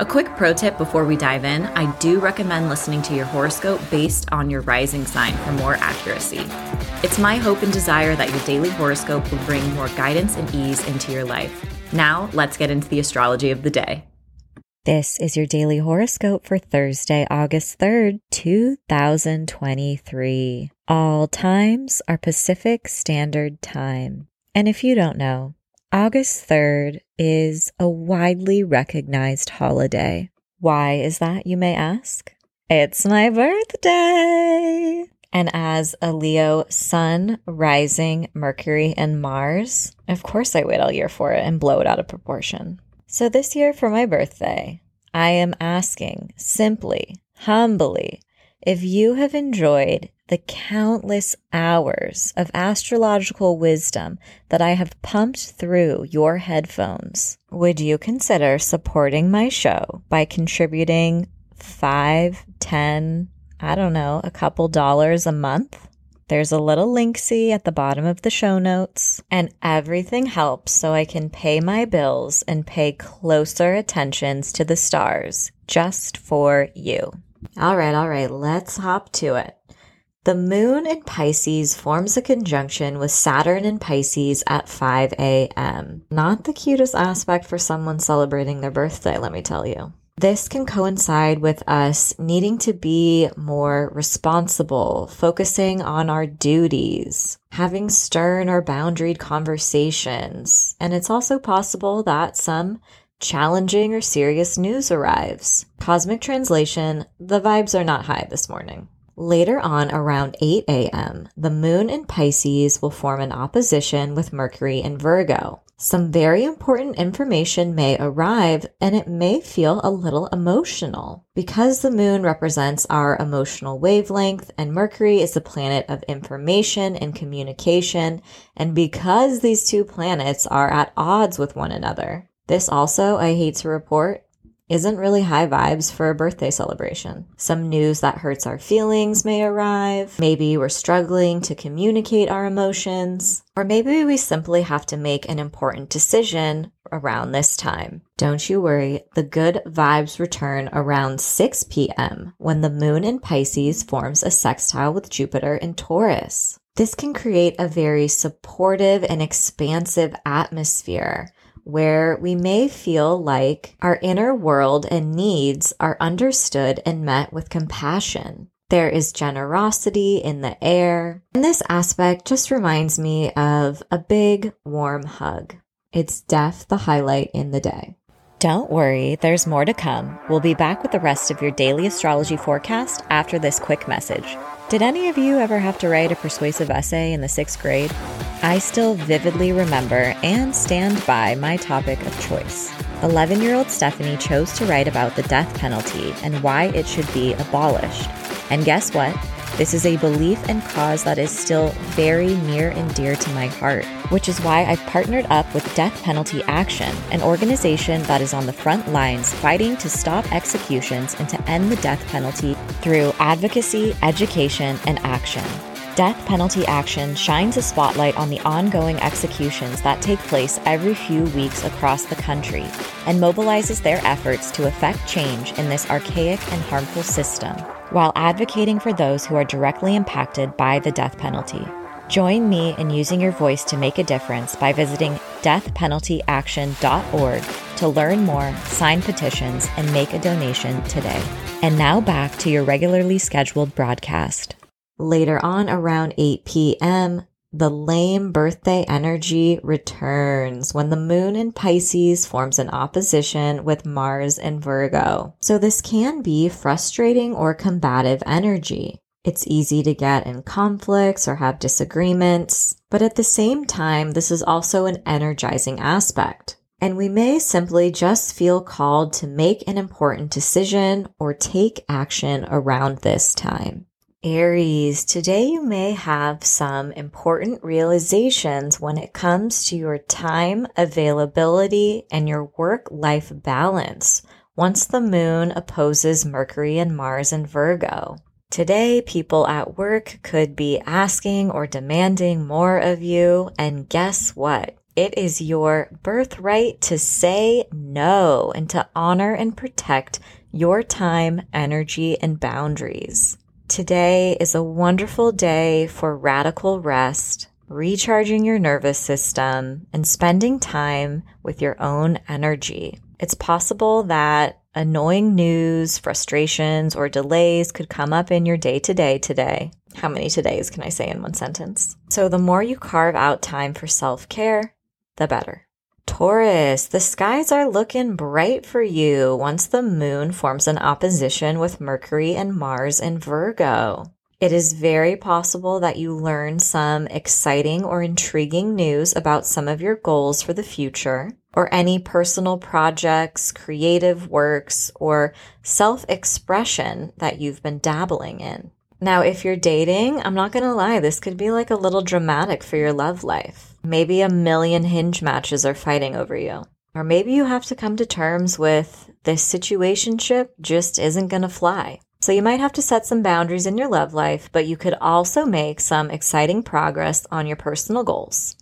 A quick pro tip before we dive in I do recommend listening to your horoscope based on your rising sign for more accuracy. It's my hope and desire that your daily horoscope will bring more guidance and ease into your life. Now, let's get into the astrology of the day. This is your daily horoscope for Thursday, August 3rd, 2023. All times are Pacific Standard Time. And if you don't know, August 3rd is a widely recognized holiday. Why is that, you may ask? It's my birthday! And as a Leo sun, rising, Mercury, and Mars, of course I wait all year for it and blow it out of proportion. So this year for my birthday, I am asking simply, humbly, if you have enjoyed the countless hours of astrological wisdom that I have pumped through your headphones, would you consider supporting my show by contributing five, ten, I don't know, a couple dollars a month. There's a little linksy at the bottom of the show notes, and everything helps so I can pay my bills and pay closer attentions to the stars just for you. All right, all right, let's hop to it. The moon in Pisces forms a conjunction with Saturn in Pisces at 5 a.m. Not the cutest aspect for someone celebrating their birthday, let me tell you. This can coincide with us needing to be more responsible, focusing on our duties, having stern or boundaried conversations. And it's also possible that some challenging or serious news arrives. Cosmic translation, the vibes are not high this morning. Later on, around 8 a.m., the moon in Pisces will form an opposition with Mercury in Virgo. Some very important information may arrive and it may feel a little emotional. Because the moon represents our emotional wavelength and Mercury is the planet of information and communication, and because these two planets are at odds with one another. This also, I hate to report, isn't really high vibes for a birthday celebration. Some news that hurts our feelings may arrive. Maybe we're struggling to communicate our emotions. Or maybe we simply have to make an important decision around this time. Don't you worry, the good vibes return around 6 p.m. when the moon in Pisces forms a sextile with Jupiter in Taurus. This can create a very supportive and expansive atmosphere where we may feel like our inner world and needs are understood and met with compassion. There is generosity in the air. And this aspect just reminds me of a big, warm hug. It's death the highlight in the day. Don't worry, there's more to come. We'll be back with the rest of your daily astrology forecast after this quick message. Did any of you ever have to write a persuasive essay in the sixth grade? I still vividly remember and stand by my topic of choice. 11 year old Stephanie chose to write about the death penalty and why it should be abolished. And guess what? This is a belief and cause that is still very near and dear to my heart, which is why I've partnered up with Death Penalty Action, an organization that is on the front lines fighting to stop executions and to end the death penalty through advocacy, education, and action. Death Penalty Action shines a spotlight on the ongoing executions that take place every few weeks across the country and mobilizes their efforts to effect change in this archaic and harmful system while advocating for those who are directly impacted by the death penalty. Join me in using your voice to make a difference by visiting deathpenaltyaction.org to learn more, sign petitions, and make a donation today. And now back to your regularly scheduled broadcast. Later on, around 8 p.m., the lame birthday energy returns when the moon in Pisces forms an opposition with Mars in Virgo. So this can be frustrating or combative energy. It's easy to get in conflicts or have disagreements, but at the same time, this is also an energizing aspect. And we may simply just feel called to make an important decision or take action around this time. Aries, today you may have some important realizations when it comes to your time availability and your work life balance once the moon opposes Mercury and Mars in Virgo. Today, people at work could be asking or demanding more of you, and guess what? It is your birthright to say no and to honor and protect your time, energy, and boundaries. Today is a wonderful day for radical rest, recharging your nervous system, and spending time with your own energy. It's possible that annoying news, frustrations, or delays could come up in your day to day today. How many todays can I say in one sentence? So, the more you carve out time for self care, the better. Taurus, the skies are looking bright for you once the moon forms an opposition with Mercury and Mars in Virgo. It is very possible that you learn some exciting or intriguing news about some of your goals for the future, or any personal projects, creative works, or self expression that you've been dabbling in. Now, if you're dating, I'm not gonna lie, this could be like a little dramatic for your love life. Maybe a million hinge matches are fighting over you. Or maybe you have to come to terms with this situationship just isn't gonna fly. So you might have to set some boundaries in your love life, but you could also make some exciting progress on your personal goals.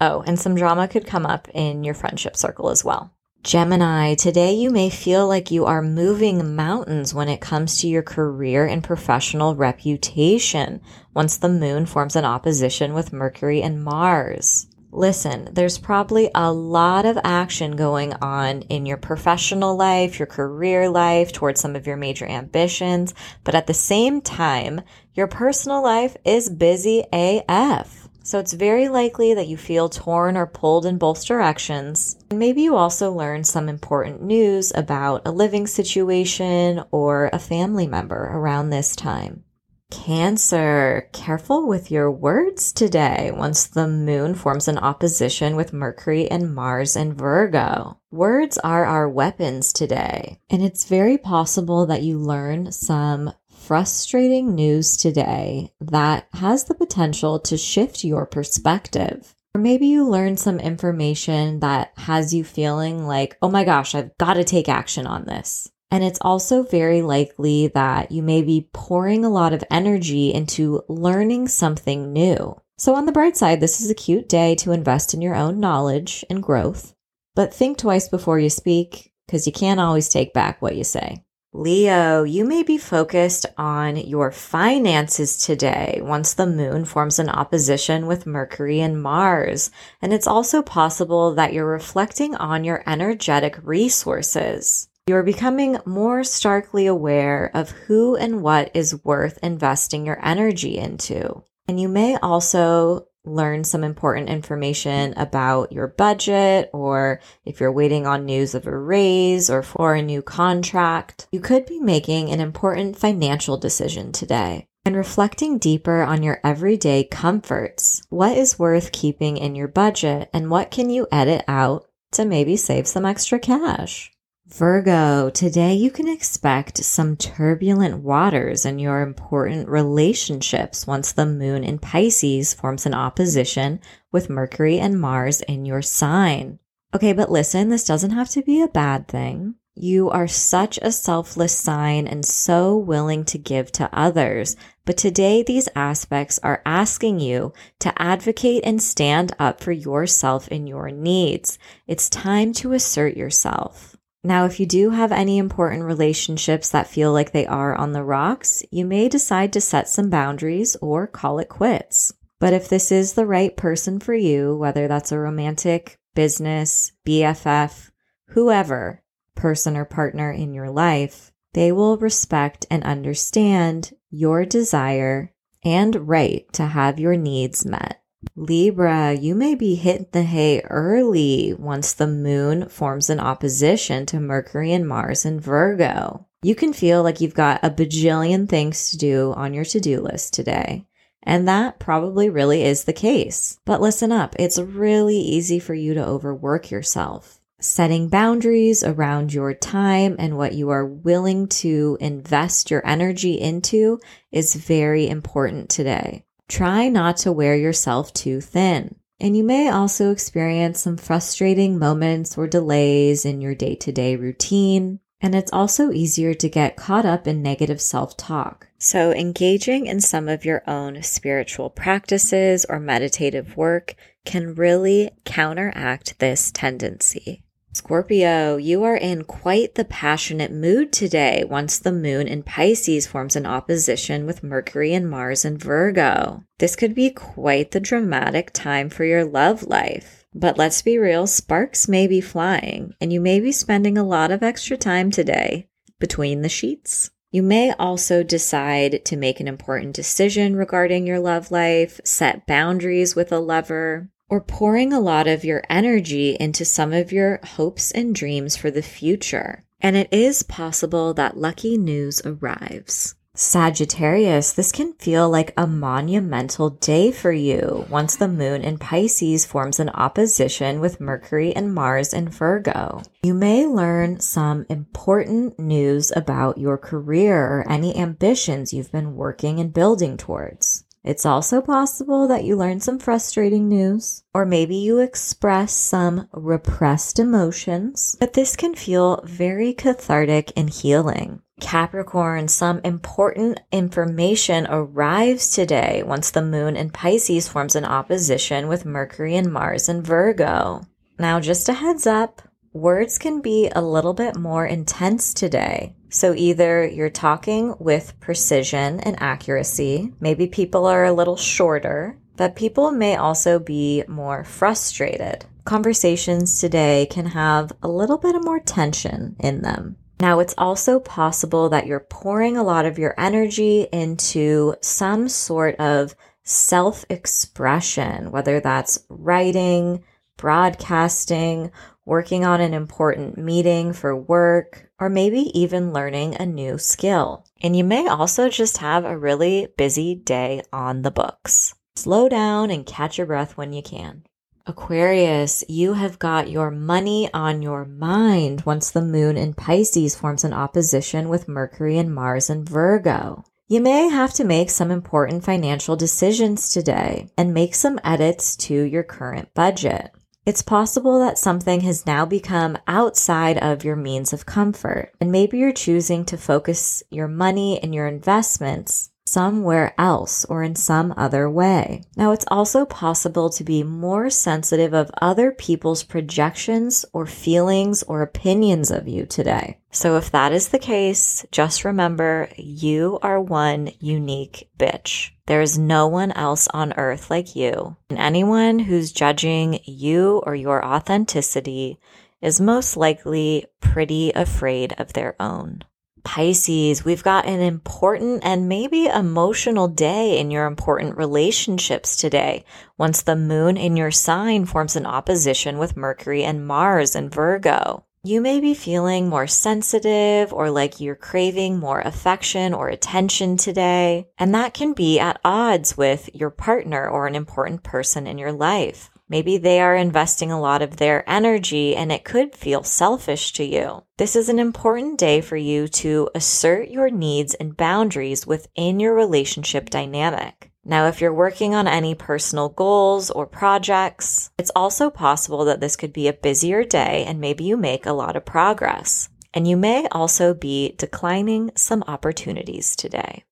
Oh, and some drama could come up in your friendship circle as well. Gemini, today you may feel like you are moving mountains when it comes to your career and professional reputation once the moon forms an opposition with Mercury and Mars. Listen, there's probably a lot of action going on in your professional life, your career life, towards some of your major ambitions, but at the same time, your personal life is busy AF. So it's very likely that you feel torn or pulled in both directions. And maybe you also learn some important news about a living situation or a family member around this time. Cancer, careful with your words today once the moon forms an opposition with Mercury and Mars and Virgo. Words are our weapons today, and it's very possible that you learn some frustrating news today that has the potential to shift your perspective. Or maybe you learn some information that has you feeling like, oh my gosh, I've got to take action on this. And it's also very likely that you may be pouring a lot of energy into learning something new. So, on the bright side, this is a cute day to invest in your own knowledge and growth. But think twice before you speak, because you can't always take back what you say. Leo, you may be focused on your finances today once the moon forms an opposition with Mercury and Mars. And it's also possible that you're reflecting on your energetic resources. You're becoming more starkly aware of who and what is worth investing your energy into. And you may also learn some important information about your budget or if you're waiting on news of a raise or for a new contract, you could be making an important financial decision today. And reflecting deeper on your everyday comforts. What is worth keeping in your budget and what can you edit out to maybe save some extra cash? Virgo, today you can expect some turbulent waters in your important relationships once the moon in Pisces forms an opposition with Mercury and Mars in your sign. Okay, but listen, this doesn't have to be a bad thing. You are such a selfless sign and so willing to give to others. But today, these aspects are asking you to advocate and stand up for yourself and your needs. It's time to assert yourself. Now, if you do have any important relationships that feel like they are on the rocks, you may decide to set some boundaries or call it quits. But if this is the right person for you, whether that's a romantic, business, BFF, whoever, person or partner in your life, they will respect and understand your desire and right to have your needs met. Libra, you may be hitting the hay early once the moon forms an opposition to Mercury and Mars in Virgo. You can feel like you've got a bajillion things to do on your to do list today. And that probably really is the case. But listen up, it's really easy for you to overwork yourself. Setting boundaries around your time and what you are willing to invest your energy into is very important today. Try not to wear yourself too thin. And you may also experience some frustrating moments or delays in your day to day routine. And it's also easier to get caught up in negative self talk. So, engaging in some of your own spiritual practices or meditative work can really counteract this tendency. Scorpio, you are in quite the passionate mood today once the moon in Pisces forms an opposition with Mercury and Mars in Virgo. This could be quite the dramatic time for your love life. But let's be real, sparks may be flying, and you may be spending a lot of extra time today between the sheets. You may also decide to make an important decision regarding your love life, set boundaries with a lover, or pouring a lot of your energy into some of your hopes and dreams for the future. And it is possible that lucky news arrives. Sagittarius, this can feel like a monumental day for you once the moon in Pisces forms an opposition with Mercury and Mars in Virgo. You may learn some important news about your career or any ambitions you've been working and building towards. It's also possible that you learn some frustrating news, or maybe you express some repressed emotions, but this can feel very cathartic and healing. Capricorn, some important information arrives today once the moon in Pisces forms an opposition with Mercury and Mars in Virgo. Now, just a heads up, words can be a little bit more intense today. So either you're talking with precision and accuracy, maybe people are a little shorter, but people may also be more frustrated. Conversations today can have a little bit of more tension in them. Now, it's also possible that you're pouring a lot of your energy into some sort of self expression, whether that's writing, broadcasting, working on an important meeting for work, or maybe even learning a new skill. And you may also just have a really busy day on the books. Slow down and catch your breath when you can. Aquarius, you have got your money on your mind once the moon in Pisces forms an opposition with Mercury and Mars in Virgo. You may have to make some important financial decisions today and make some edits to your current budget. It's possible that something has now become outside of your means of comfort, and maybe you're choosing to focus your money and your investments somewhere else or in some other way. Now, it's also possible to be more sensitive of other people's projections or feelings or opinions of you today. So if that is the case, just remember you are one unique bitch. There is no one else on earth like you. And anyone who's judging you or your authenticity is most likely pretty afraid of their own. Pisces, we've got an important and maybe emotional day in your important relationships today. Once the moon in your sign forms an opposition with Mercury and Mars in Virgo. You may be feeling more sensitive or like you're craving more affection or attention today, and that can be at odds with your partner or an important person in your life. Maybe they are investing a lot of their energy and it could feel selfish to you. This is an important day for you to assert your needs and boundaries within your relationship dynamic. Now, if you're working on any personal goals or projects, it's also possible that this could be a busier day and maybe you make a lot of progress. And you may also be declining some opportunities today.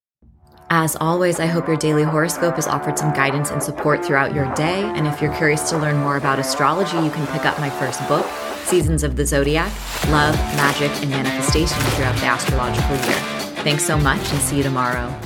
As always, I hope your daily horoscope has offered some guidance and support throughout your day. And if you're curious to learn more about astrology, you can pick up my first book, Seasons of the Zodiac Love, Magick, and Manifestation throughout the astrological year. Thanks so much and see you tomorrow.